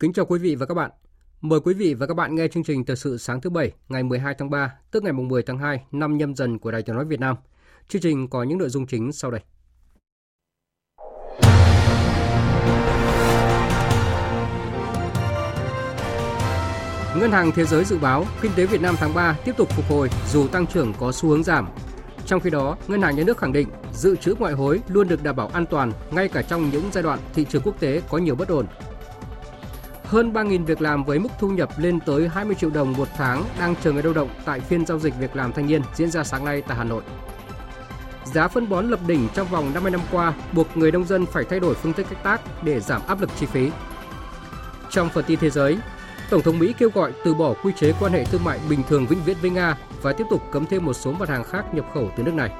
Kính chào quý vị và các bạn. Mời quý vị và các bạn nghe chương trình Thời sự sáng thứ Bảy ngày 12 tháng 3, tức ngày 10 tháng 2 năm nhâm dần của Đài tiếng nói Việt Nam. Chương trình có những nội dung chính sau đây. Ngân hàng Thế giới dự báo kinh tế Việt Nam tháng 3 tiếp tục phục hồi dù tăng trưởng có xu hướng giảm. Trong khi đó, Ngân hàng Nhà nước khẳng định dự trữ ngoại hối luôn được đảm bảo an toàn ngay cả trong những giai đoạn thị trường quốc tế có nhiều bất ổn hơn 3.000 việc làm với mức thu nhập lên tới 20 triệu đồng một tháng đang chờ người lao động tại phiên giao dịch việc làm thanh niên diễn ra sáng nay tại Hà Nội. Giá phân bón lập đỉnh trong vòng 50 năm qua buộc người nông dân phải thay đổi phương thức canh tác để giảm áp lực chi phí. Trong phần tin thế giới, Tổng thống Mỹ kêu gọi từ bỏ quy chế quan hệ thương mại bình thường vĩnh viễn với Nga và tiếp tục cấm thêm một số mặt hàng khác nhập khẩu từ nước này.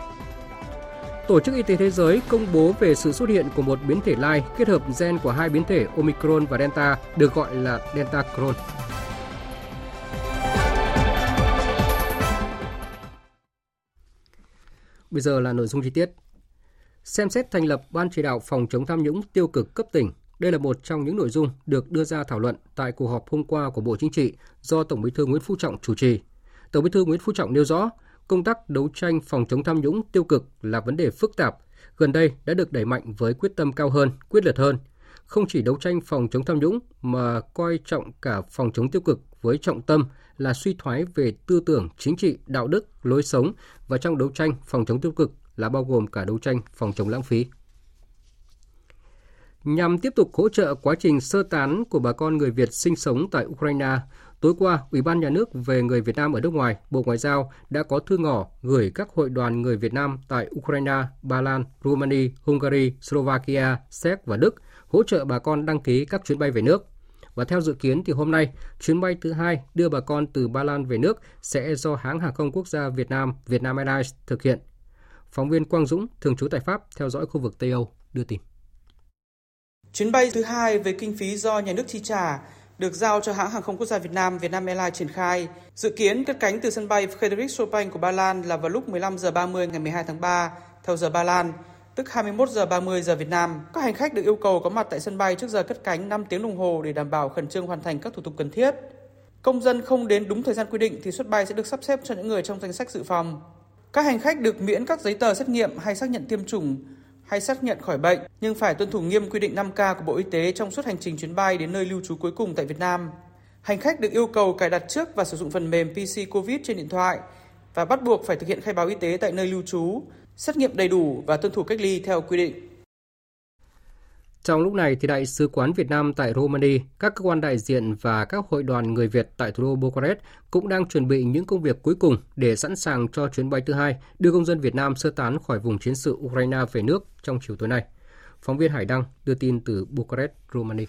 Tổ chức Y tế Thế giới công bố về sự xuất hiện của một biến thể lai kết hợp gen của hai biến thể Omicron và Delta được gọi là Delta Cron. Bây giờ là nội dung chi tiết. Xem xét thành lập Ban chỉ đạo phòng chống tham nhũng tiêu cực cấp tỉnh. Đây là một trong những nội dung được đưa ra thảo luận tại cuộc họp hôm qua của Bộ Chính trị do Tổng Bí thư Nguyễn Phú Trọng chủ trì. Tổng Bí thư Nguyễn Phú Trọng nêu rõ, công tác đấu tranh phòng chống tham nhũng tiêu cực là vấn đề phức tạp, gần đây đã được đẩy mạnh với quyết tâm cao hơn, quyết liệt hơn. Không chỉ đấu tranh phòng chống tham nhũng mà coi trọng cả phòng chống tiêu cực với trọng tâm là suy thoái về tư tưởng, chính trị, đạo đức, lối sống và trong đấu tranh phòng chống tiêu cực là bao gồm cả đấu tranh phòng chống lãng phí. Nhằm tiếp tục hỗ trợ quá trình sơ tán của bà con người Việt sinh sống tại Ukraine, Tối qua, Ủy ban Nhà nước về người Việt Nam ở nước ngoài, Bộ Ngoại giao đã có thư ngỏ gửi các hội đoàn người Việt Nam tại Ukraine, Ba Lan, Romania, Hungary, Slovakia, Séc và Đức hỗ trợ bà con đăng ký các chuyến bay về nước. Và theo dự kiến thì hôm nay, chuyến bay thứ hai đưa bà con từ Ba Lan về nước sẽ do hãng hàng không quốc gia Việt Nam, Vietnam Airlines thực hiện. Phóng viên Quang Dũng, thường trú tại Pháp, theo dõi khu vực Tây Âu, đưa tin. Chuyến bay thứ hai với kinh phí do nhà nước chi trả được giao cho hãng hàng không quốc gia Việt Nam Vietnam Airlines triển khai. Dự kiến cất cánh từ sân bay Frederic Chopin của Ba Lan là vào lúc 15 giờ 30 ngày 12 tháng 3 theo giờ Ba Lan, tức 21 giờ 30 giờ Việt Nam. Các hành khách được yêu cầu có mặt tại sân bay trước giờ cất cánh 5 tiếng đồng hồ để đảm bảo khẩn trương hoàn thành các thủ tục cần thiết. Công dân không đến đúng thời gian quy định thì xuất bay sẽ được sắp xếp cho những người trong danh sách dự phòng. Các hành khách được miễn các giấy tờ xét nghiệm hay xác nhận tiêm chủng hay xác nhận khỏi bệnh nhưng phải tuân thủ nghiêm quy định 5K của Bộ Y tế trong suốt hành trình chuyến bay đến nơi lưu trú cuối cùng tại Việt Nam. Hành khách được yêu cầu cài đặt trước và sử dụng phần mềm PC COVID trên điện thoại và bắt buộc phải thực hiện khai báo y tế tại nơi lưu trú, xét nghiệm đầy đủ và tuân thủ cách ly theo quy định. Trong lúc này, thì Đại sứ quán Việt Nam tại Romania, các cơ quan đại diện và các hội đoàn người Việt tại thủ đô Bucharest cũng đang chuẩn bị những công việc cuối cùng để sẵn sàng cho chuyến bay thứ hai đưa công dân Việt Nam sơ tán khỏi vùng chiến sự Ukraine về nước trong chiều tối nay. Phóng viên Hải Đăng đưa tin từ Bucharest, Romania.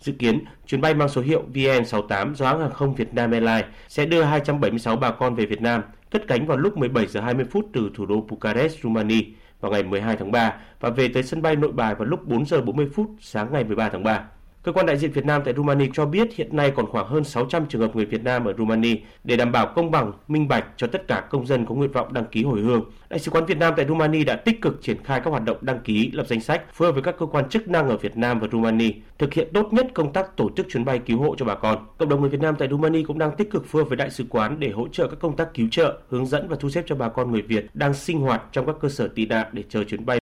Dự kiến, chuyến bay mang số hiệu VN68 do hãng hàng không Việt Nam Airlines sẽ đưa 276 bà con về Việt Nam, cất cánh vào lúc 17 giờ 20 phút từ thủ đô Bucharest, Romania vào ngày 12 tháng 3 và về tới sân bay nội bài vào lúc 4 giờ 40 phút sáng ngày 13 tháng 3. Cơ quan đại diện Việt Nam tại Rumani cho biết hiện nay còn khoảng hơn 600 trường hợp người Việt Nam ở Rumani để đảm bảo công bằng, minh bạch cho tất cả công dân có nguyện vọng đăng ký hồi hương. Đại sứ quán Việt Nam tại Rumani đã tích cực triển khai các hoạt động đăng ký, lập danh sách, phối hợp với các cơ quan chức năng ở Việt Nam và Rumani, thực hiện tốt nhất công tác tổ chức chuyến bay cứu hộ cho bà con. Cộng đồng người Việt Nam tại Rumani cũng đang tích cực phối hợp với đại sứ quán để hỗ trợ các công tác cứu trợ, hướng dẫn và thu xếp cho bà con người Việt đang sinh hoạt trong các cơ sở tị nạn để chờ chuyến bay.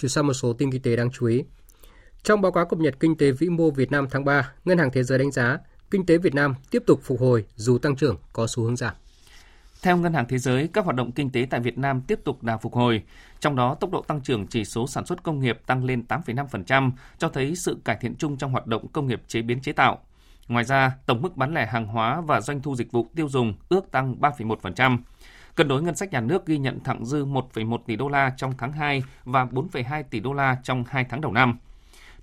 Chuyển sang một số tin kinh tế đáng chú ý. Trong báo cáo cập nhật kinh tế vĩ mô Việt Nam tháng 3, Ngân hàng Thế giới đánh giá kinh tế Việt Nam tiếp tục phục hồi dù tăng trưởng có xu hướng giảm. Theo Ngân hàng Thế giới, các hoạt động kinh tế tại Việt Nam tiếp tục đà phục hồi, trong đó tốc độ tăng trưởng chỉ số sản xuất công nghiệp tăng lên 8,5%, cho thấy sự cải thiện chung trong hoạt động công nghiệp chế biến chế tạo. Ngoài ra, tổng mức bán lẻ hàng hóa và doanh thu dịch vụ tiêu dùng ước tăng 3,1%. Cân đối ngân sách nhà nước ghi nhận thặng dư 1,1 tỷ đô la trong tháng 2 và 4,2 tỷ đô la trong 2 tháng đầu năm.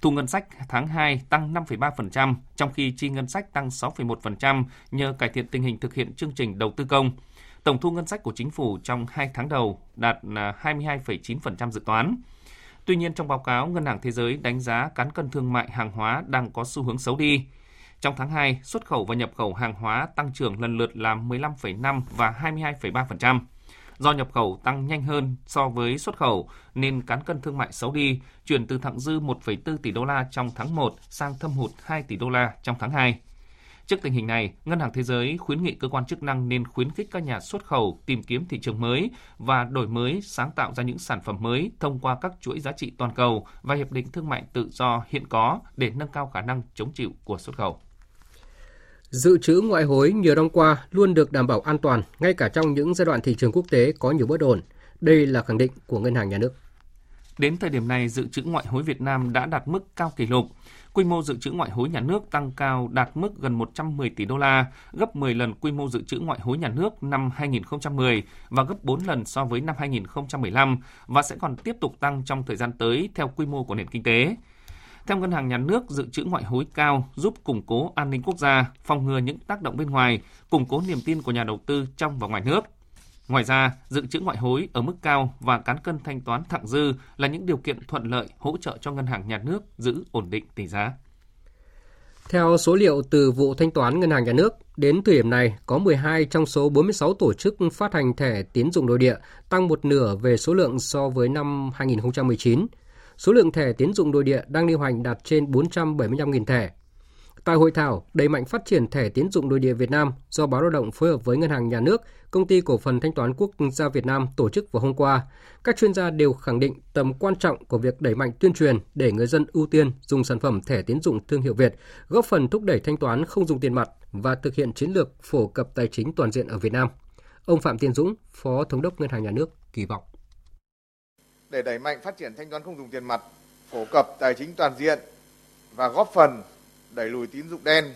Thu ngân sách tháng 2 tăng 5,3%, trong khi chi ngân sách tăng 6,1% nhờ cải thiện tình hình thực hiện chương trình đầu tư công. Tổng thu ngân sách của chính phủ trong 2 tháng đầu đạt à, 22,9% dự toán. Tuy nhiên, trong báo cáo, Ngân hàng Thế giới đánh giá cán cân thương mại hàng hóa đang có xu hướng xấu đi. Trong tháng 2, xuất khẩu và nhập khẩu hàng hóa tăng trưởng lần lượt là 15,5 và 22,3%. Do nhập khẩu tăng nhanh hơn so với xuất khẩu nên cán cân thương mại xấu đi, chuyển từ thặng dư 1,4 tỷ đô la trong tháng 1 sang thâm hụt 2 tỷ đô la trong tháng 2. Trước tình hình này, Ngân hàng Thế giới khuyến nghị cơ quan chức năng nên khuyến khích các nhà xuất khẩu tìm kiếm thị trường mới và đổi mới, sáng tạo ra những sản phẩm mới thông qua các chuỗi giá trị toàn cầu và hiệp định thương mại tự do hiện có để nâng cao khả năng chống chịu của xuất khẩu. Dự trữ ngoại hối nhiều năm qua luôn được đảm bảo an toàn, ngay cả trong những giai đoạn thị trường quốc tế có nhiều bất ổn. Đây là khẳng định của Ngân hàng Nhà nước. Đến thời điểm này, dự trữ ngoại hối Việt Nam đã đạt mức cao kỷ lục. Quy mô dự trữ ngoại hối nhà nước tăng cao đạt mức gần 110 tỷ đô la, gấp 10 lần quy mô dự trữ ngoại hối nhà nước năm 2010 và gấp 4 lần so với năm 2015 và sẽ còn tiếp tục tăng trong thời gian tới theo quy mô của nền kinh tế. Theo Ngân hàng Nhà nước, dự trữ ngoại hối cao giúp củng cố an ninh quốc gia, phòng ngừa những tác động bên ngoài, củng cố niềm tin của nhà đầu tư trong và ngoài nước. Ngoài ra, dự trữ ngoại hối ở mức cao và cán cân thanh toán thặng dư là những điều kiện thuận lợi hỗ trợ cho ngân hàng nhà nước giữ ổn định tỷ giá. Theo số liệu từ vụ thanh toán ngân hàng nhà nước, đến thời điểm này có 12 trong số 46 tổ chức phát hành thẻ tín dụng nội địa, tăng một nửa về số lượng so với năm 2019. Số lượng thẻ tín dụng nội địa đang lưu hành đạt trên 475.000 thẻ. Tại hội thảo đẩy mạnh phát triển thẻ tín dụng nội địa Việt Nam do Báo Lao động phối hợp với Ngân hàng Nhà nước, Công ty Cổ phần Thanh toán Quốc gia Việt Nam tổ chức vào hôm qua, các chuyên gia đều khẳng định tầm quan trọng của việc đẩy mạnh tuyên truyền để người dân ưu tiên dùng sản phẩm thẻ tín dụng thương hiệu Việt, góp phần thúc đẩy thanh toán không dùng tiền mặt và thực hiện chiến lược phổ cập tài chính toàn diện ở Việt Nam. Ông Phạm Tiến Dũng, Phó Thống đốc Ngân hàng Nhà nước kỳ vọng để đẩy mạnh phát triển thanh toán không dùng tiền mặt, phổ cập tài chính toàn diện và góp phần đẩy lùi tín dụng đen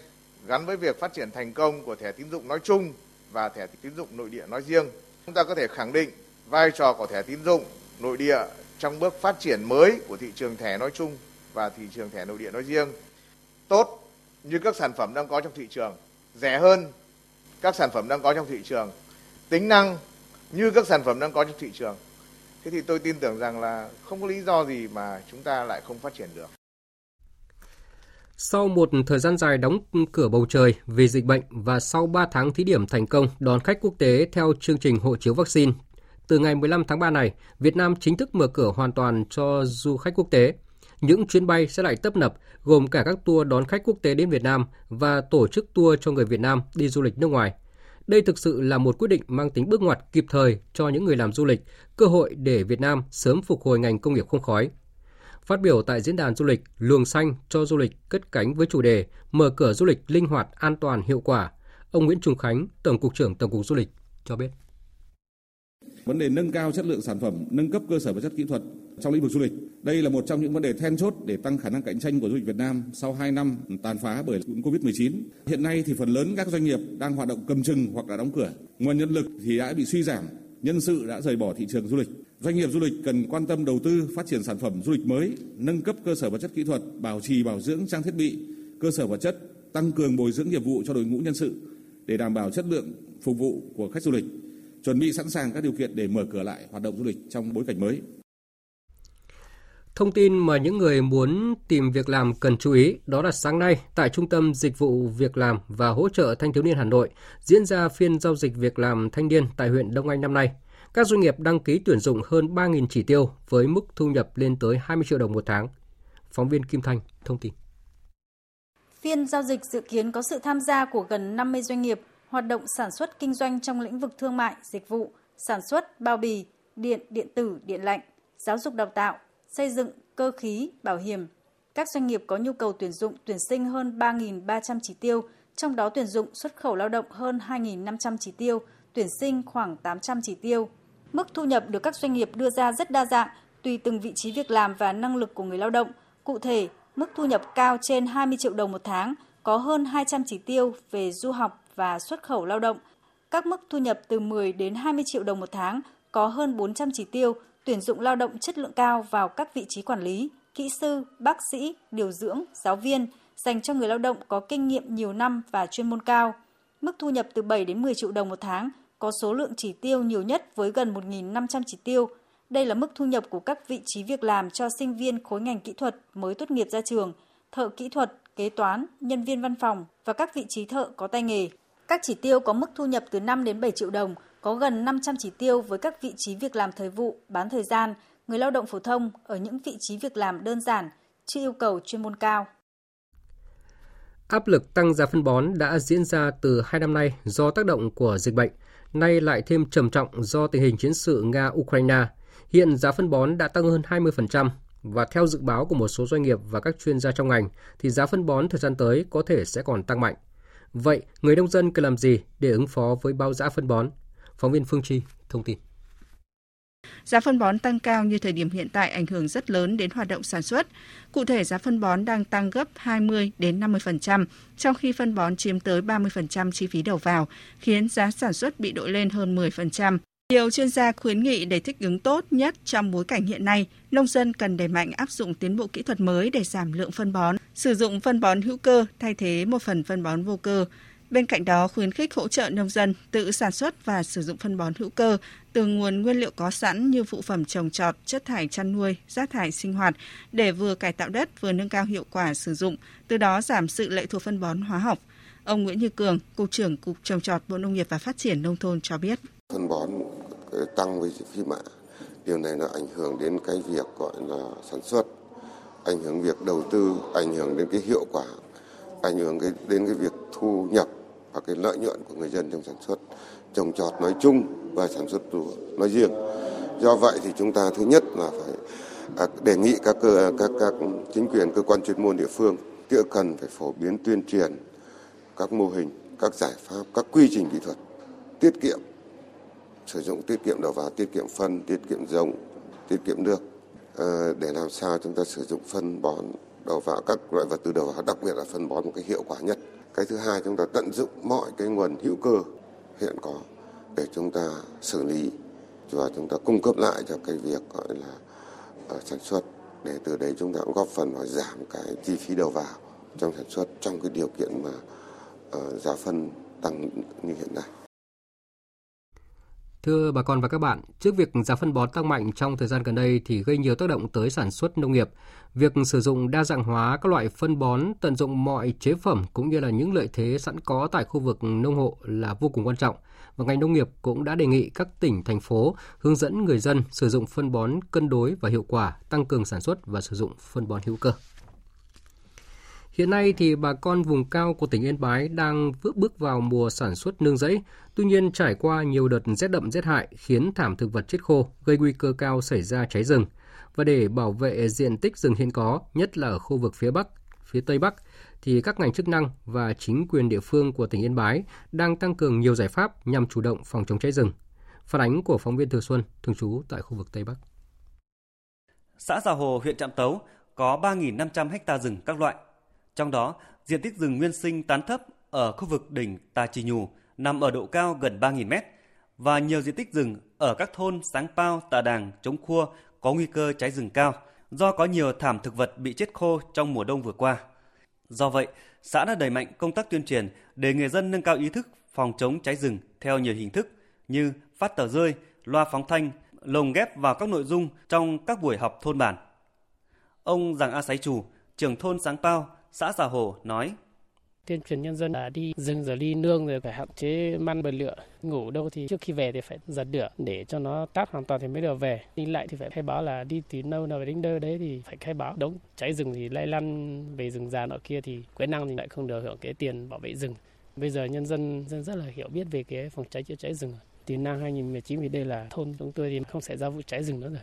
gắn với việc phát triển thành công của thẻ tín dụng nói chung và thẻ tín dụng nội địa nói riêng. Chúng ta có thể khẳng định vai trò của thẻ tín dụng nội địa trong bước phát triển mới của thị trường thẻ nói chung và thị trường thẻ nội địa nói riêng. Tốt như các sản phẩm đang có trong thị trường, rẻ hơn các sản phẩm đang có trong thị trường, tính năng như các sản phẩm đang có trong thị trường Thế thì tôi tin tưởng rằng là không có lý do gì mà chúng ta lại không phát triển được. Sau một thời gian dài đóng cửa bầu trời vì dịch bệnh và sau 3 tháng thí điểm thành công đón khách quốc tế theo chương trình hộ chiếu vaccine, từ ngày 15 tháng 3 này, Việt Nam chính thức mở cửa hoàn toàn cho du khách quốc tế. Những chuyến bay sẽ lại tấp nập, gồm cả các tour đón khách quốc tế đến Việt Nam và tổ chức tour cho người Việt Nam đi du lịch nước ngoài – đây thực sự là một quyết định mang tính bước ngoặt kịp thời cho những người làm du lịch, cơ hội để Việt Nam sớm phục hồi ngành công nghiệp không khói. Phát biểu tại diễn đàn du lịch Luồng xanh cho du lịch cất cánh với chủ đề Mở cửa du lịch linh hoạt, an toàn, hiệu quả, ông Nguyễn Trung Khánh, Tổng cục trưởng Tổng cục Du lịch cho biết. Vấn đề nâng cao chất lượng sản phẩm, nâng cấp cơ sở vật chất kỹ thuật trong lĩnh vực du lịch. Đây là một trong những vấn đề then chốt để tăng khả năng cạnh tranh của du lịch Việt Nam sau 2 năm tàn phá bởi Covid-19. Hiện nay thì phần lớn các doanh nghiệp đang hoạt động cầm chừng hoặc là đóng cửa. Nguồn nhân lực thì đã bị suy giảm, nhân sự đã rời bỏ thị trường du lịch. Doanh nghiệp du lịch cần quan tâm đầu tư phát triển sản phẩm du lịch mới, nâng cấp cơ sở vật chất kỹ thuật, bảo trì bảo dưỡng trang thiết bị, cơ sở vật chất, tăng cường bồi dưỡng nghiệp vụ cho đội ngũ nhân sự để đảm bảo chất lượng phục vụ của khách du lịch chuẩn bị sẵn sàng các điều kiện để mở cửa lại hoạt động du lịch trong bối cảnh mới. Thông tin mà những người muốn tìm việc làm cần chú ý đó là sáng nay tại Trung tâm Dịch vụ Việc làm và Hỗ trợ Thanh thiếu niên Hà Nội diễn ra phiên giao dịch việc làm thanh niên tại huyện Đông Anh năm nay. Các doanh nghiệp đăng ký tuyển dụng hơn 3.000 chỉ tiêu với mức thu nhập lên tới 20 triệu đồng một tháng. Phóng viên Kim Thanh thông tin. Phiên giao dịch dự kiến có sự tham gia của gần 50 doanh nghiệp hoạt động sản xuất kinh doanh trong lĩnh vực thương mại, dịch vụ, sản xuất, bao bì, điện, điện tử, điện lạnh, giáo dục đào tạo, xây dựng, cơ khí, bảo hiểm. Các doanh nghiệp có nhu cầu tuyển dụng tuyển sinh hơn 3.300 chỉ tiêu, trong đó tuyển dụng xuất khẩu lao động hơn 2.500 chỉ tiêu, tuyển sinh khoảng 800 chỉ tiêu. Mức thu nhập được các doanh nghiệp đưa ra rất đa dạng, tùy từng vị trí việc làm và năng lực của người lao động. Cụ thể, mức thu nhập cao trên 20 triệu đồng một tháng, có hơn 200 chỉ tiêu về du học và xuất khẩu lao động. Các mức thu nhập từ 10 đến 20 triệu đồng một tháng, có hơn 400 chỉ tiêu tuyển dụng lao động chất lượng cao vào các vị trí quản lý, kỹ sư, bác sĩ, điều dưỡng, giáo viên dành cho người lao động có kinh nghiệm nhiều năm và chuyên môn cao. Mức thu nhập từ 7 đến 10 triệu đồng một tháng có số lượng chỉ tiêu nhiều nhất với gần 1.500 chỉ tiêu. Đây là mức thu nhập của các vị trí việc làm cho sinh viên khối ngành kỹ thuật mới tốt nghiệp ra trường, thợ kỹ thuật, kế toán, nhân viên văn phòng và các vị trí thợ có tay nghề. Các chỉ tiêu có mức thu nhập từ 5 đến 7 triệu đồng, có gần 500 chỉ tiêu với các vị trí việc làm thời vụ, bán thời gian, người lao động phổ thông ở những vị trí việc làm đơn giản, chưa yêu cầu chuyên môn cao. Áp lực tăng giá phân bón đã diễn ra từ hai năm nay do tác động của dịch bệnh, nay lại thêm trầm trọng do tình hình chiến sự Nga-Ukraine. Hiện giá phân bón đã tăng hơn 20% và theo dự báo của một số doanh nghiệp và các chuyên gia trong ngành thì giá phân bón thời gian tới có thể sẽ còn tăng mạnh. Vậy, người nông dân cần làm gì để ứng phó với bao giá phân bón? Phóng viên Phương Chi thông tin. Giá phân bón tăng cao như thời điểm hiện tại ảnh hưởng rất lớn đến hoạt động sản xuất. Cụ thể giá phân bón đang tăng gấp 20 đến 50%, trong khi phân bón chiếm tới 30% chi phí đầu vào, khiến giá sản xuất bị đội lên hơn 10%. Nhiều chuyên gia khuyến nghị để thích ứng tốt nhất trong bối cảnh hiện nay, nông dân cần đẩy mạnh áp dụng tiến bộ kỹ thuật mới để giảm lượng phân bón, sử dụng phân bón hữu cơ thay thế một phần phân bón vô cơ. Bên cạnh đó, khuyến khích hỗ trợ nông dân tự sản xuất và sử dụng phân bón hữu cơ từ nguồn nguyên liệu có sẵn như phụ phẩm trồng trọt, chất thải chăn nuôi, rác thải sinh hoạt để vừa cải tạo đất vừa nâng cao hiệu quả sử dụng, từ đó giảm sự lệ thuộc phân bón hóa học. Ông Nguyễn Như Cường, Cục trưởng Cục Trồng trọt Bộ Nông nghiệp và Phát triển Nông thôn cho biết. Phân bón ờ, tăng với phi mạ, điều này nó ảnh hưởng đến cái việc gọi là sản xuất, ảnh hưởng việc đầu tư, ảnh hưởng đến cái hiệu quả, ảnh hưởng đến cái việc thu nhập và cái lợi nhuận của người dân trong sản xuất trồng trọt nói chung và sản xuất lúa nói riêng. Do vậy thì chúng ta thứ nhất là phải à, đề nghị các cơ các các chính quyền cơ quan chuyên môn địa phương kia cần phải phổ biến tuyên truyền các mô hình, các giải pháp, các quy trình kỹ thuật tiết kiệm sử dụng tiết kiệm đầu vào, tiết kiệm phân, tiết kiệm giống, tiết kiệm nước ờ, để làm sao chúng ta sử dụng phân bón đầu vào các loại vật tư đầu vào, đặc biệt là phân bón một cái hiệu quả nhất. Cái thứ hai chúng ta tận dụng mọi cái nguồn hữu cơ hiện có để chúng ta xử lý và chúng ta cung cấp lại cho cái việc gọi là ờ, sản xuất để từ đấy chúng ta cũng góp phần vào giảm cái chi phí đầu vào trong sản xuất trong cái điều kiện mà ờ, giá phân tăng như hiện nay. Thưa bà con và các bạn, trước việc giá phân bón tăng mạnh trong thời gian gần đây thì gây nhiều tác động tới sản xuất nông nghiệp. Việc sử dụng đa dạng hóa các loại phân bón, tận dụng mọi chế phẩm cũng như là những lợi thế sẵn có tại khu vực nông hộ là vô cùng quan trọng. Và ngành nông nghiệp cũng đã đề nghị các tỉnh, thành phố hướng dẫn người dân sử dụng phân bón cân đối và hiệu quả, tăng cường sản xuất và sử dụng phân bón hữu cơ. Hiện nay thì bà con vùng cao của tỉnh Yên Bái đang bước bước vào mùa sản xuất nương rẫy. Tuy nhiên trải qua nhiều đợt rét đậm rét hại khiến thảm thực vật chết khô, gây nguy cơ cao xảy ra cháy rừng. Và để bảo vệ diện tích rừng hiện có, nhất là ở khu vực phía Bắc, phía Tây Bắc, thì các ngành chức năng và chính quyền địa phương của tỉnh Yên Bái đang tăng cường nhiều giải pháp nhằm chủ động phòng chống cháy rừng. Phản ánh của phóng viên Thừa Xuân, thường trú tại khu vực Tây Bắc. Xã Già Hồ, huyện Trạm Tấu có 3.500 ha rừng các loại trong đó, diện tích rừng nguyên sinh tán thấp ở khu vực đỉnh Tà Trì Nhù nằm ở độ cao gần 3.000 mét và nhiều diện tích rừng ở các thôn Sáng Pao, Tà Đàng, Trống Khua có nguy cơ cháy rừng cao do có nhiều thảm thực vật bị chết khô trong mùa đông vừa qua. Do vậy, xã đã đẩy mạnh công tác tuyên truyền để người dân nâng cao ý thức phòng chống cháy rừng theo nhiều hình thức như phát tờ rơi, loa phóng thanh, lồng ghép vào các nội dung trong các buổi họp thôn bản. Ông Giàng A Sái Trù, trưởng thôn Sáng Pao, xã Già Hồ nói. Tuyên truyền nhân dân là đi rừng rồi đi nương rồi phải hạn chế măn bật lửa, ngủ đâu thì trước khi về thì phải giật lửa để cho nó tắt hoàn toàn thì mới được về. Đi lại thì phải khai báo là đi từ đâu, nào về đến đâu đấy thì phải khai báo. Đống cháy rừng thì lây lan về rừng già nọ kia thì quỹ năng thì lại không được hưởng cái tiền bảo vệ rừng. Bây giờ nhân dân dân rất là hiểu biết về cái phòng cháy chữa cháy rừng. Từ năm 2019 thì đây là thôn chúng tôi thì không xảy ra vụ cháy rừng nữa rồi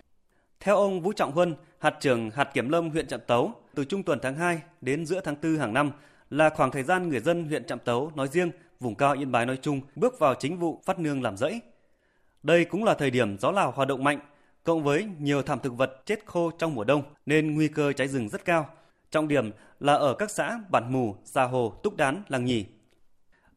theo ông Vũ Trọng Huân, hạt trưởng hạt kiểm lâm huyện Trạm Tấu, từ trung tuần tháng 2 đến giữa tháng 4 hàng năm là khoảng thời gian người dân huyện Trạm Tấu nói riêng vùng cao Yên Bái nói chung bước vào chính vụ phát nương làm rẫy. Đây cũng là thời điểm gió Lào hoạt động mạnh, cộng với nhiều thảm thực vật chết khô trong mùa đông nên nguy cơ cháy rừng rất cao. Trọng điểm là ở các xã Bản Mù, Sa Hồ, Túc Đán, Làng Nhì.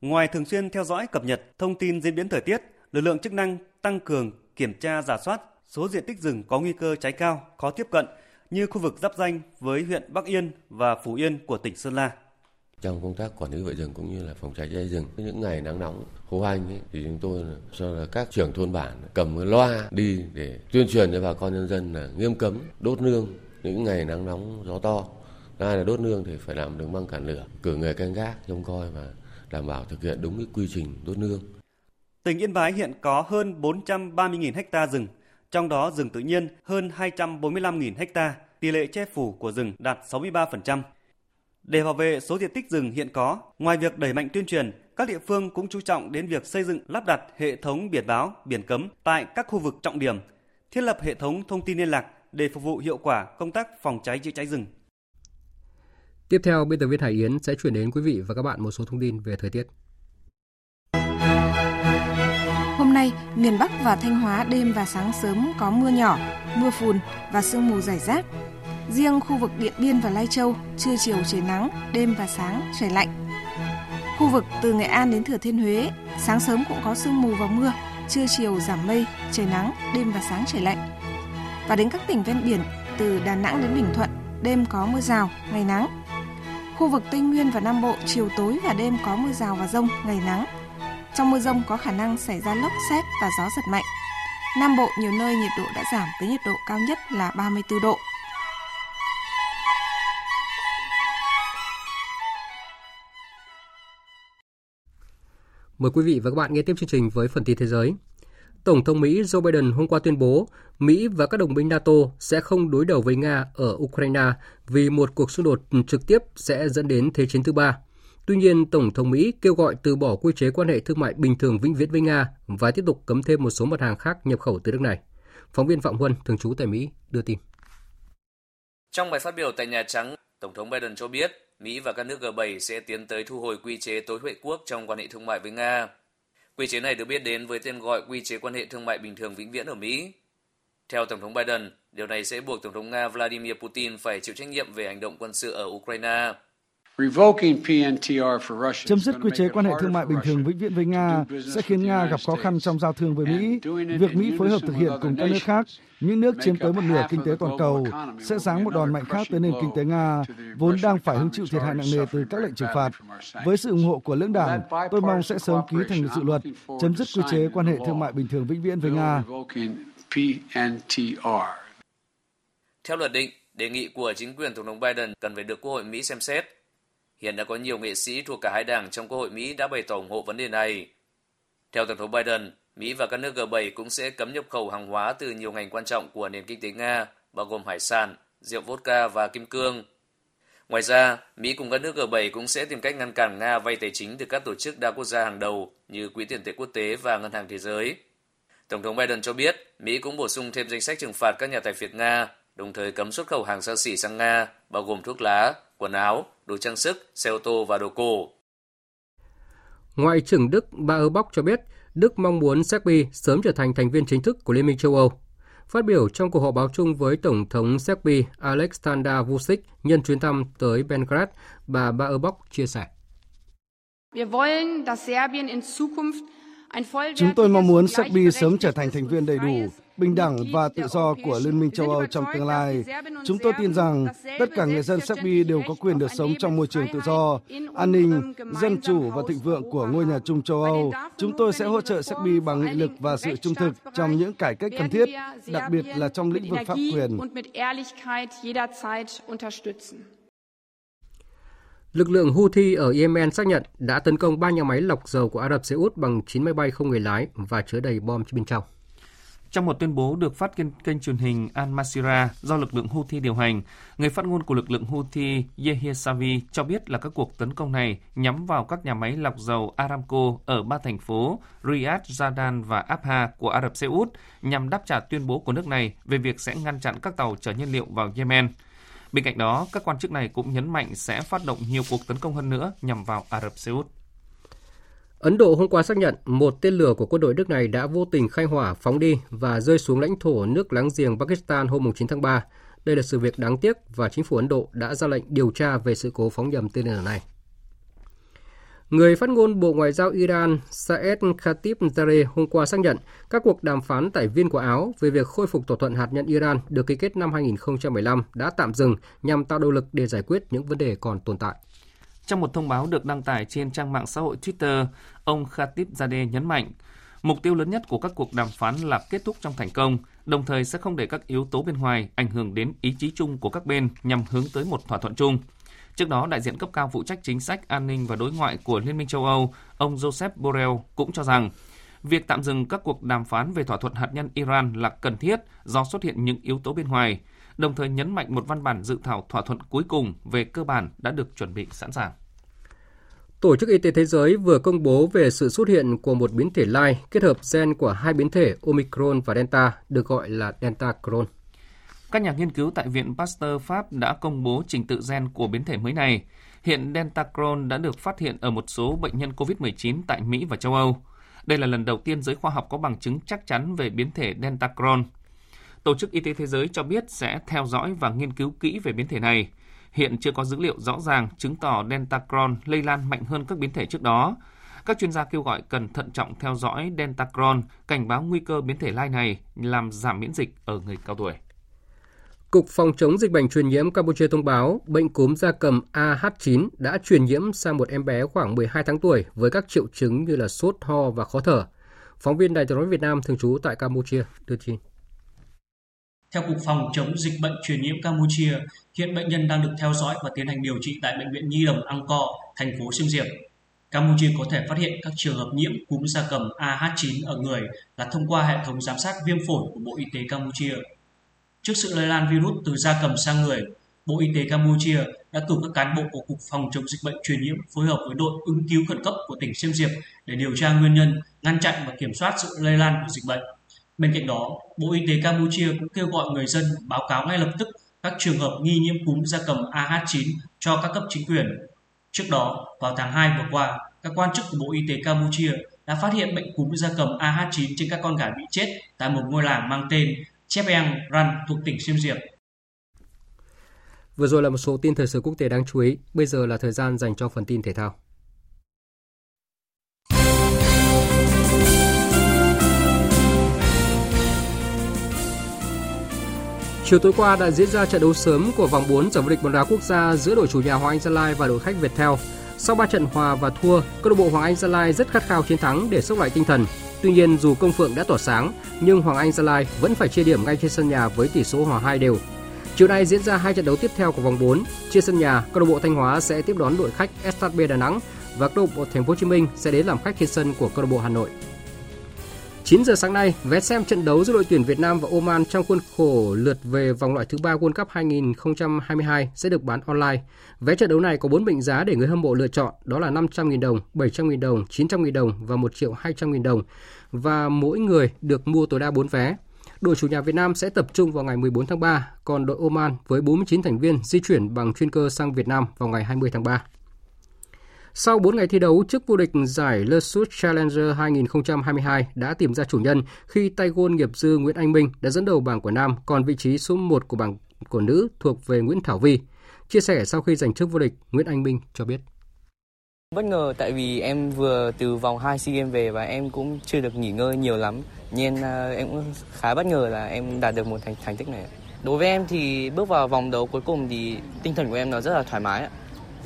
Ngoài thường xuyên theo dõi cập nhật thông tin diễn biến thời tiết, lực lượng chức năng tăng cường kiểm tra giả soát số diện tích rừng có nguy cơ cháy cao, khó tiếp cận như khu vực giáp danh với huyện Bắc Yên và Phú Yên của tỉnh Sơn La. Trong công tác quản lý vệ rừng cũng như là phòng cháy cháy rừng, những ngày nắng nóng khô hanh ấy, thì chúng tôi cho là các trưởng thôn bản cầm loa đi để tuyên truyền cho bà con nhân dân là nghiêm cấm đốt nương những ngày nắng nóng gió to. Hai là đốt nương thì phải làm đường băng cản lửa, cử người canh gác trông coi và đảm bảo thực hiện đúng cái quy trình đốt nương. Tỉnh Yên Bái hiện có hơn 430.000 ha rừng, trong đó rừng tự nhiên hơn 245.000 ha, tỷ lệ che phủ của rừng đạt 63%. Để bảo vệ số diện tích rừng hiện có, ngoài việc đẩy mạnh tuyên truyền, các địa phương cũng chú trọng đến việc xây dựng lắp đặt hệ thống biển báo, biển cấm tại các khu vực trọng điểm, thiết lập hệ thống thông tin liên lạc để phục vụ hiệu quả công tác phòng cháy chữa cháy rừng. Tiếp theo, biên tập viên Hải Yến sẽ chuyển đến quý vị và các bạn một số thông tin về thời tiết. Nay, miền Bắc và Thanh Hóa đêm và sáng sớm có mưa nhỏ, mưa phùn và sương mù rải rác. Riêng khu vực Điện Biên và Lai Châu, trưa chiều trời nắng, đêm và sáng trời lạnh. Khu vực từ Nghệ An đến Thừa Thiên Huế, sáng sớm cũng có sương mù và mưa, trưa chiều giảm mây, trời nắng, đêm và sáng trời lạnh. Và đến các tỉnh ven biển, từ Đà Nẵng đến Bình Thuận, đêm có mưa rào, ngày nắng. Khu vực Tây Nguyên và Nam Bộ, chiều tối và đêm có mưa rào và rông, ngày nắng. Trong mưa rông có khả năng xảy ra lốc xét và gió giật mạnh. Nam Bộ nhiều nơi nhiệt độ đã giảm với nhiệt độ cao nhất là 34 độ. Mời quý vị và các bạn nghe tiếp chương trình với phần tin thế giới. Tổng thống Mỹ Joe Biden hôm qua tuyên bố Mỹ và các đồng minh NATO sẽ không đối đầu với Nga ở Ukraine vì một cuộc xung đột trực tiếp sẽ dẫn đến Thế chiến thứ ba. Tuy nhiên, Tổng thống Mỹ kêu gọi từ bỏ quy chế quan hệ thương mại bình thường vĩnh viễn với Nga và tiếp tục cấm thêm một số mặt hàng khác nhập khẩu từ nước này. Phóng viên Phạm Huân, thường trú tại Mỹ, đưa tin. Trong bài phát biểu tại Nhà Trắng, Tổng thống Biden cho biết Mỹ và các nước G7 sẽ tiến tới thu hồi quy chế tối huệ quốc trong quan hệ thương mại với Nga. Quy chế này được biết đến với tên gọi Quy chế quan hệ thương mại bình thường vĩnh viễn ở Mỹ. Theo Tổng thống Biden, điều này sẽ buộc Tổng thống Nga Vladimir Putin phải chịu trách nhiệm về hành động quân sự ở Ukraine. Chấm dứt quy chế quan hệ thương mại bình thường vĩnh viễn với Nga sẽ khiến Nga gặp khó khăn trong giao thương với Mỹ. Việc Mỹ phối hợp thực hiện cùng các nước khác, những nước chiếm tới một nửa kinh tế toàn cầu, sẽ giáng một đòn mạnh khác tới nền kinh tế Nga, vốn đang phải hứng chịu thiệt hại nặng nề từ các lệnh trừng phạt. Với sự ủng hộ của lưỡng đảng, tôi mong sẽ sớm ký thành dự luật chấm dứt quy chế quan hệ thương mại bình thường vĩnh viễn với Nga. Theo luật định, đề nghị của chính quyền Tổng thống Biden cần phải được Quốc hội Mỹ xem xét Hiện đã có nhiều nghệ sĩ thuộc cả hai đảng trong Quốc hội Mỹ đã bày tỏ ủng hộ vấn đề này. Theo Tổng thống Biden, Mỹ và các nước G7 cũng sẽ cấm nhập khẩu hàng hóa từ nhiều ngành quan trọng của nền kinh tế Nga, bao gồm hải sản, rượu vodka và kim cương. Ngoài ra, Mỹ cùng các nước G7 cũng sẽ tìm cách ngăn cản Nga vay tài chính từ các tổ chức đa quốc gia hàng đầu như Quỹ tiền tệ quốc tế và Ngân hàng Thế giới. Tổng thống Biden cho biết Mỹ cũng bổ sung thêm danh sách trừng phạt các nhà tài phiệt Nga, đồng thời cấm xuất khẩu hàng xa xỉ sang Nga, bao gồm thuốc lá, quần áo, đồ trang sức, xe ô tô và đồ cổ. Ngoại trưởng Đức Baerbock cho biết Đức mong muốn Serbia sớm trở thành thành viên chính thức của Liên minh châu Âu. Phát biểu trong cuộc họp báo chung với Tổng thống Serbia Aleksandar Vučić nhân chuyến thăm tới Belgrade, bà Baerbock chia sẻ. Chúng tôi mong muốn Serbia sớm trở thành thành viên đầy đủ, bình đẳng và tự do của Liên minh châu Âu trong tương lai. Chúng tôi tin rằng tất cả người dân Serbia đều có quyền được sống trong môi trường tự do, an ninh, dân chủ và thịnh vượng của ngôi nhà chung châu Âu. Chúng tôi sẽ hỗ trợ Serbia bằng nghị lực và sự trung thực trong những cải cách cần thiết, đặc biệt là trong lĩnh vực pháp quyền. Lực lượng Houthi ở Yemen xác nhận đã tấn công ba nhà máy lọc dầu của Ả Rập Xê Út bằng 9 máy bay không người lái và chứa đầy bom bên trong. Trong một tuyên bố được phát trên kênh truyền hình Al Masira do lực lượng Houthi điều hành, người phát ngôn của lực lượng Houthi Yehia Savi cho biết là các cuộc tấn công này nhắm vào các nhà máy lọc dầu Aramco ở ba thành phố Riyadh, Jordan và Abha của Ả Rập Xê Út nhằm đáp trả tuyên bố của nước này về việc sẽ ngăn chặn các tàu chở nhiên liệu vào Yemen. Bên cạnh đó, các quan chức này cũng nhấn mạnh sẽ phát động nhiều cuộc tấn công hơn nữa nhằm vào Ả Rập Xê Út. Ấn Độ hôm qua xác nhận một tên lửa của quân đội nước này đã vô tình khai hỏa, phóng đi và rơi xuống lãnh thổ nước láng giềng Pakistan hôm 9 tháng 3. Đây là sự việc đáng tiếc và chính phủ Ấn Độ đã ra lệnh điều tra về sự cố phóng nhầm tên lửa này. Người phát ngôn Bộ Ngoại giao Iran Saed Khatib Zareh hôm qua xác nhận các cuộc đàm phán tại Viên của Áo về việc khôi phục thỏa thuận hạt nhân Iran được ký kết năm 2015 đã tạm dừng nhằm tạo động lực để giải quyết những vấn đề còn tồn tại. Trong một thông báo được đăng tải trên trang mạng xã hội Twitter, ông Khatib Zadeh nhấn mạnh, mục tiêu lớn nhất của các cuộc đàm phán là kết thúc trong thành công, đồng thời sẽ không để các yếu tố bên ngoài ảnh hưởng đến ý chí chung của các bên nhằm hướng tới một thỏa thuận chung. Trước đó, đại diện cấp cao phụ trách chính sách an ninh và đối ngoại của Liên minh châu Âu, ông Joseph Borrell cũng cho rằng việc tạm dừng các cuộc đàm phán về thỏa thuận hạt nhân Iran là cần thiết do xuất hiện những yếu tố bên ngoài, đồng thời nhấn mạnh một văn bản dự thảo thỏa thuận cuối cùng về cơ bản đã được chuẩn bị sẵn sàng. Tổ chức Y tế Thế giới vừa công bố về sự xuất hiện của một biến thể lai kết hợp gen của hai biến thể Omicron và Delta, được gọi là Delta Cron. Các nhà nghiên cứu tại Viện Pasteur Pháp đã công bố trình tự gen của biến thể mới này. Hiện Delta Cron đã được phát hiện ở một số bệnh nhân COVID-19 tại Mỹ và châu Âu. Đây là lần đầu tiên giới khoa học có bằng chứng chắc chắn về biến thể Delta Cron. Tổ chức Y tế Thế giới cho biết sẽ theo dõi và nghiên cứu kỹ về biến thể này. Hiện chưa có dữ liệu rõ ràng chứng tỏ Delta Cron lây lan mạnh hơn các biến thể trước đó. Các chuyên gia kêu gọi cần thận trọng theo dõi Delta Cron, cảnh báo nguy cơ biến thể lai này làm giảm miễn dịch ở người cao tuổi. Cục Phòng chống dịch bệnh truyền nhiễm Campuchia thông báo bệnh cúm gia cầm AH9 đã truyền nhiễm sang một em bé khoảng 12 tháng tuổi với các triệu chứng như là sốt, ho và khó thở. Phóng viên Đài tiếng nói Việt Nam thường trú tại Campuchia đưa tin. Theo Cục Phòng chống dịch bệnh truyền nhiễm Campuchia, hiện bệnh nhân đang được theo dõi và tiến hành điều trị tại Bệnh viện Nhi đồng Angkor, thành phố Siem Reap. Campuchia có thể phát hiện các trường hợp nhiễm cúm gia cầm AH9 ở người là thông qua hệ thống giám sát viêm phổi của Bộ Y tế Campuchia. Trước sự lây lan virus từ gia cầm sang người, Bộ Y tế Campuchia đã cử các cán bộ của Cục Phòng chống dịch bệnh truyền nhiễm phối hợp với đội ứng cứu khẩn cấp của tỉnh Siem Reap để điều tra nguyên nhân, ngăn chặn và kiểm soát sự lây lan của dịch bệnh. Bên cạnh đó, Bộ Y tế Campuchia cũng kêu gọi người dân báo cáo ngay lập tức các trường hợp nghi nhiễm cúm gia cầm AH9 cho các cấp chính quyền. Trước đó, vào tháng 2 vừa qua, các quan chức của Bộ Y tế Campuchia đã phát hiện bệnh cúm gia cầm AH9 trên các con gà bị chết tại một ngôi làng mang tên chepeng Ran thuộc tỉnh Siem Reap. Vừa rồi là một số tin thời sự quốc tế đáng chú ý, bây giờ là thời gian dành cho phần tin thể thao. Chiều tối qua đã diễn ra trận đấu sớm của vòng 4 giải vô địch bóng đá quốc gia giữa đội chủ nhà Hoàng Anh Gia Lai và đội khách Viettel. Sau 3 trận hòa và thua, câu lạc bộ Hoàng Anh Gia Lai rất khát khao chiến thắng để sốc lại tinh thần. Tuy nhiên dù công phượng đã tỏa sáng, nhưng Hoàng Anh Gia Lai vẫn phải chia điểm ngay trên sân nhà với tỷ số hòa 2 đều. Chiều nay diễn ra hai trận đấu tiếp theo của vòng 4. Trên sân nhà, câu lạc bộ Thanh Hóa sẽ tiếp đón đội khách SHB Đà Nẵng và câu lạc bộ Thành phố Hồ Chí Minh sẽ đến làm khách trên sân của câu lạc bộ Hà Nội. 9 giờ sáng nay, vé xem trận đấu giữa đội tuyển Việt Nam và Oman trong khuôn khổ lượt về vòng loại thứ ba World Cup 2022 sẽ được bán online. Vé trận đấu này có 4 mệnh giá để người hâm mộ lựa chọn, đó là 500.000 đồng, 700.000 đồng, 900.000 đồng và 1 triệu 200.000 đồng. Và mỗi người được mua tối đa 4 vé. Đội chủ nhà Việt Nam sẽ tập trung vào ngày 14 tháng 3, còn đội Oman với 49 thành viên di chuyển bằng chuyên cơ sang Việt Nam vào ngày 20 tháng 3. Sau 4 ngày thi đấu, chức vô địch giải Le Sud Challenger 2022 đã tìm ra chủ nhân khi tay gôn nghiệp dư Nguyễn Anh Minh đã dẫn đầu bảng của nam, còn vị trí số 1 của bảng của nữ thuộc về Nguyễn Thảo Vi. Chia sẻ sau khi giành chức vô địch, Nguyễn Anh Minh cho biết. Bất ngờ tại vì em vừa từ vòng 2 SEA Games về và em cũng chưa được nghỉ ngơi nhiều lắm. Nên à, em cũng khá bất ngờ là em đạt được một thành thành tích này. Đối với em thì bước vào vòng đấu cuối cùng thì tinh thần của em nó rất là thoải mái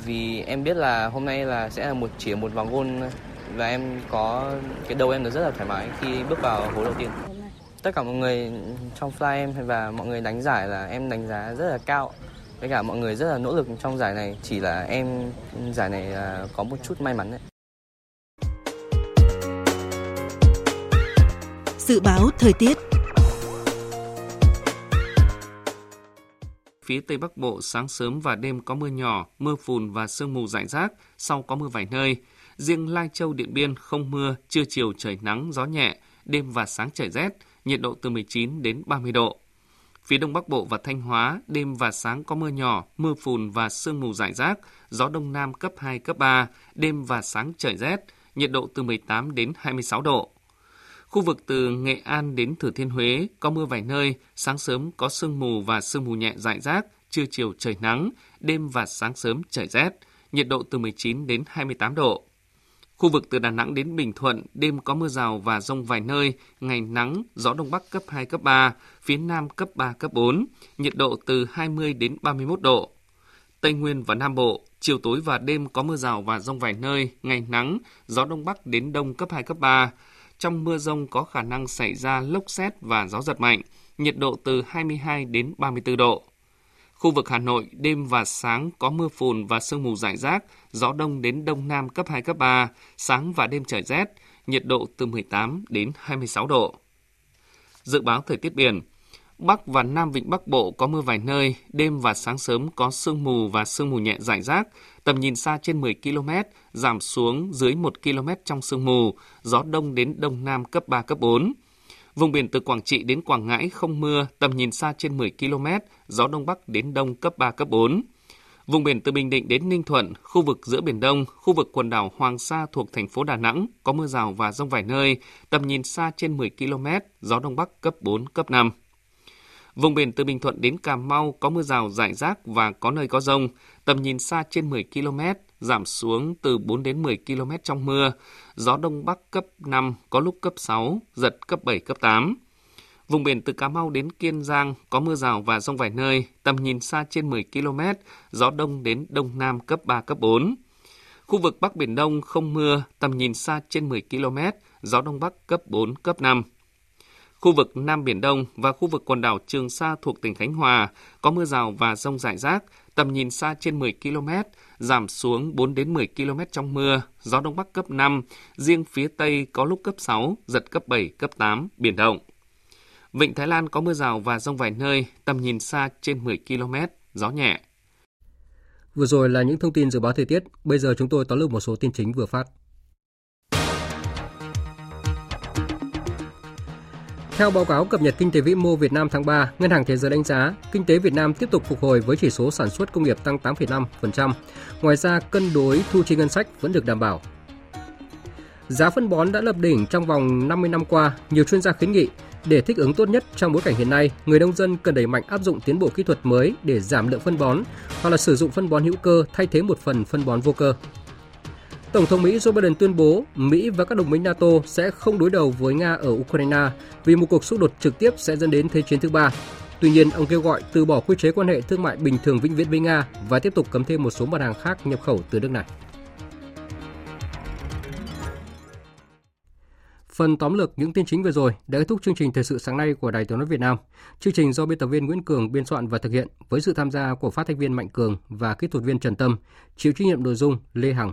vì em biết là hôm nay là sẽ là một, chỉ một vòng gôn và em có cái đầu em được rất là thoải mái khi bước vào hố đầu tiên. Tất cả mọi người trong fly em và mọi người đánh giải là em đánh giá rất là cao. Với cả mọi người rất là nỗ lực trong giải này, chỉ là em giải này là có một chút may mắn đấy. Dự báo thời tiết. Phía Tây Bắc Bộ sáng sớm và đêm có mưa nhỏ, mưa phùn và sương mù rải rác, sau có mưa vài nơi. Riêng Lai Châu, Điện Biên không mưa, trưa chiều trời nắng, gió nhẹ, đêm và sáng trời rét, nhiệt độ từ 19 đến 30 độ. Phía Đông Bắc Bộ và Thanh Hóa, đêm và sáng có mưa nhỏ, mưa phùn và sương mù rải rác, gió Đông Nam cấp 2, cấp 3, đêm và sáng trời rét, nhiệt độ từ 18 đến 26 độ. Khu vực từ Nghệ An đến Thừa Thiên Huế có mưa vài nơi, sáng sớm có sương mù và sương mù nhẹ rải rác, trưa chiều trời nắng, đêm và sáng sớm trời rét, nhiệt độ từ 19 đến 28 độ. Khu vực từ Đà Nẵng đến Bình Thuận, đêm có mưa rào và rông vài nơi, ngày nắng, gió đông bắc cấp 2, cấp 3, phía nam cấp 3, cấp 4, nhiệt độ từ 20 đến 31 độ. Tây Nguyên và Nam Bộ, chiều tối và đêm có mưa rào và rông vài nơi, ngày nắng, gió đông bắc đến đông cấp 2, cấp 3. Trong mưa rông có khả năng xảy ra lốc xét và gió giật mạnh, nhiệt độ từ 22 đến 34 độ. Khu vực Hà Nội, đêm và sáng có mưa phùn và sương mù rải rác, gió đông đến đông nam cấp 2, cấp 3, sáng và đêm trời rét, nhiệt độ từ 18 đến 26 độ. Dự báo thời tiết biển, Bắc và Nam Vịnh Bắc Bộ có mưa vài nơi, đêm và sáng sớm có sương mù và sương mù nhẹ rải rác, tầm nhìn xa trên 10 km, giảm xuống dưới 1 km trong sương mù, gió đông đến đông nam cấp 3, cấp 4. Vùng biển từ Quảng Trị đến Quảng Ngãi không mưa, tầm nhìn xa trên 10 km, gió đông bắc đến đông cấp 3, cấp 4. Vùng biển từ Bình Định đến Ninh Thuận, khu vực giữa Biển Đông, khu vực quần đảo Hoàng Sa thuộc thành phố Đà Nẵng có mưa rào và rông vài nơi, tầm nhìn xa trên 10 km, gió đông bắc cấp 4, cấp 5. Vùng biển từ Bình Thuận đến Cà Mau có mưa rào rải rác và có nơi có rông, tầm nhìn xa trên 10 km, giảm xuống từ 4 đến 10 km trong mưa, gió đông bắc cấp 5, có lúc cấp 6, giật cấp 7, cấp 8. Vùng biển từ Cà Mau đến Kiên Giang có mưa rào và rông vài nơi, tầm nhìn xa trên 10 km, gió đông đến đông nam cấp 3, cấp 4. Khu vực Bắc Biển Đông không mưa, tầm nhìn xa trên 10 km, gió đông bắc cấp 4, cấp 5. Khu vực Nam Biển Đông và khu vực quần đảo Trường Sa thuộc tỉnh Khánh Hòa có mưa rào và rông rải rác, tầm nhìn xa trên 10 km, giảm xuống 4 đến 10 km trong mưa, gió đông bắc cấp 5, riêng phía Tây có lúc cấp 6, giật cấp 7, cấp 8, biển động. Vịnh Thái Lan có mưa rào và rông vài nơi, tầm nhìn xa trên 10 km, gió nhẹ. Vừa rồi là những thông tin dự báo thời tiết, bây giờ chúng tôi tóm lược một số tin chính vừa phát. Theo báo cáo cập nhật kinh tế vĩ mô Việt Nam tháng 3, Ngân hàng Thế giới đánh giá kinh tế Việt Nam tiếp tục phục hồi với chỉ số sản xuất công nghiệp tăng 8,5%. Ngoài ra, cân đối thu chi ngân sách vẫn được đảm bảo. Giá phân bón đã lập đỉnh trong vòng 50 năm qua, nhiều chuyên gia khuyến nghị để thích ứng tốt nhất trong bối cảnh hiện nay, người nông dân cần đẩy mạnh áp dụng tiến bộ kỹ thuật mới để giảm lượng phân bón hoặc là sử dụng phân bón hữu cơ thay thế một phần phân bón vô cơ. Tổng thống Mỹ Joe Biden tuyên bố Mỹ và các đồng minh NATO sẽ không đối đầu với Nga ở Ukraine vì một cuộc xung đột trực tiếp sẽ dẫn đến Thế chiến thứ ba. Tuy nhiên, ông kêu gọi từ bỏ quy chế quan hệ thương mại bình thường vĩnh viễn với Nga và tiếp tục cấm thêm một số mặt hàng khác nhập khẩu từ nước này. Phần tóm lược những tin chính vừa rồi đã kết thúc chương trình thời sự sáng nay của Đài Tiếng nói Việt Nam. Chương trình do biên tập viên Nguyễn Cường biên soạn và thực hiện với sự tham gia của phát thanh viên Mạnh Cường và kỹ thuật viên Trần Tâm, chịu trách nhiệm nội dung Lê Hằng.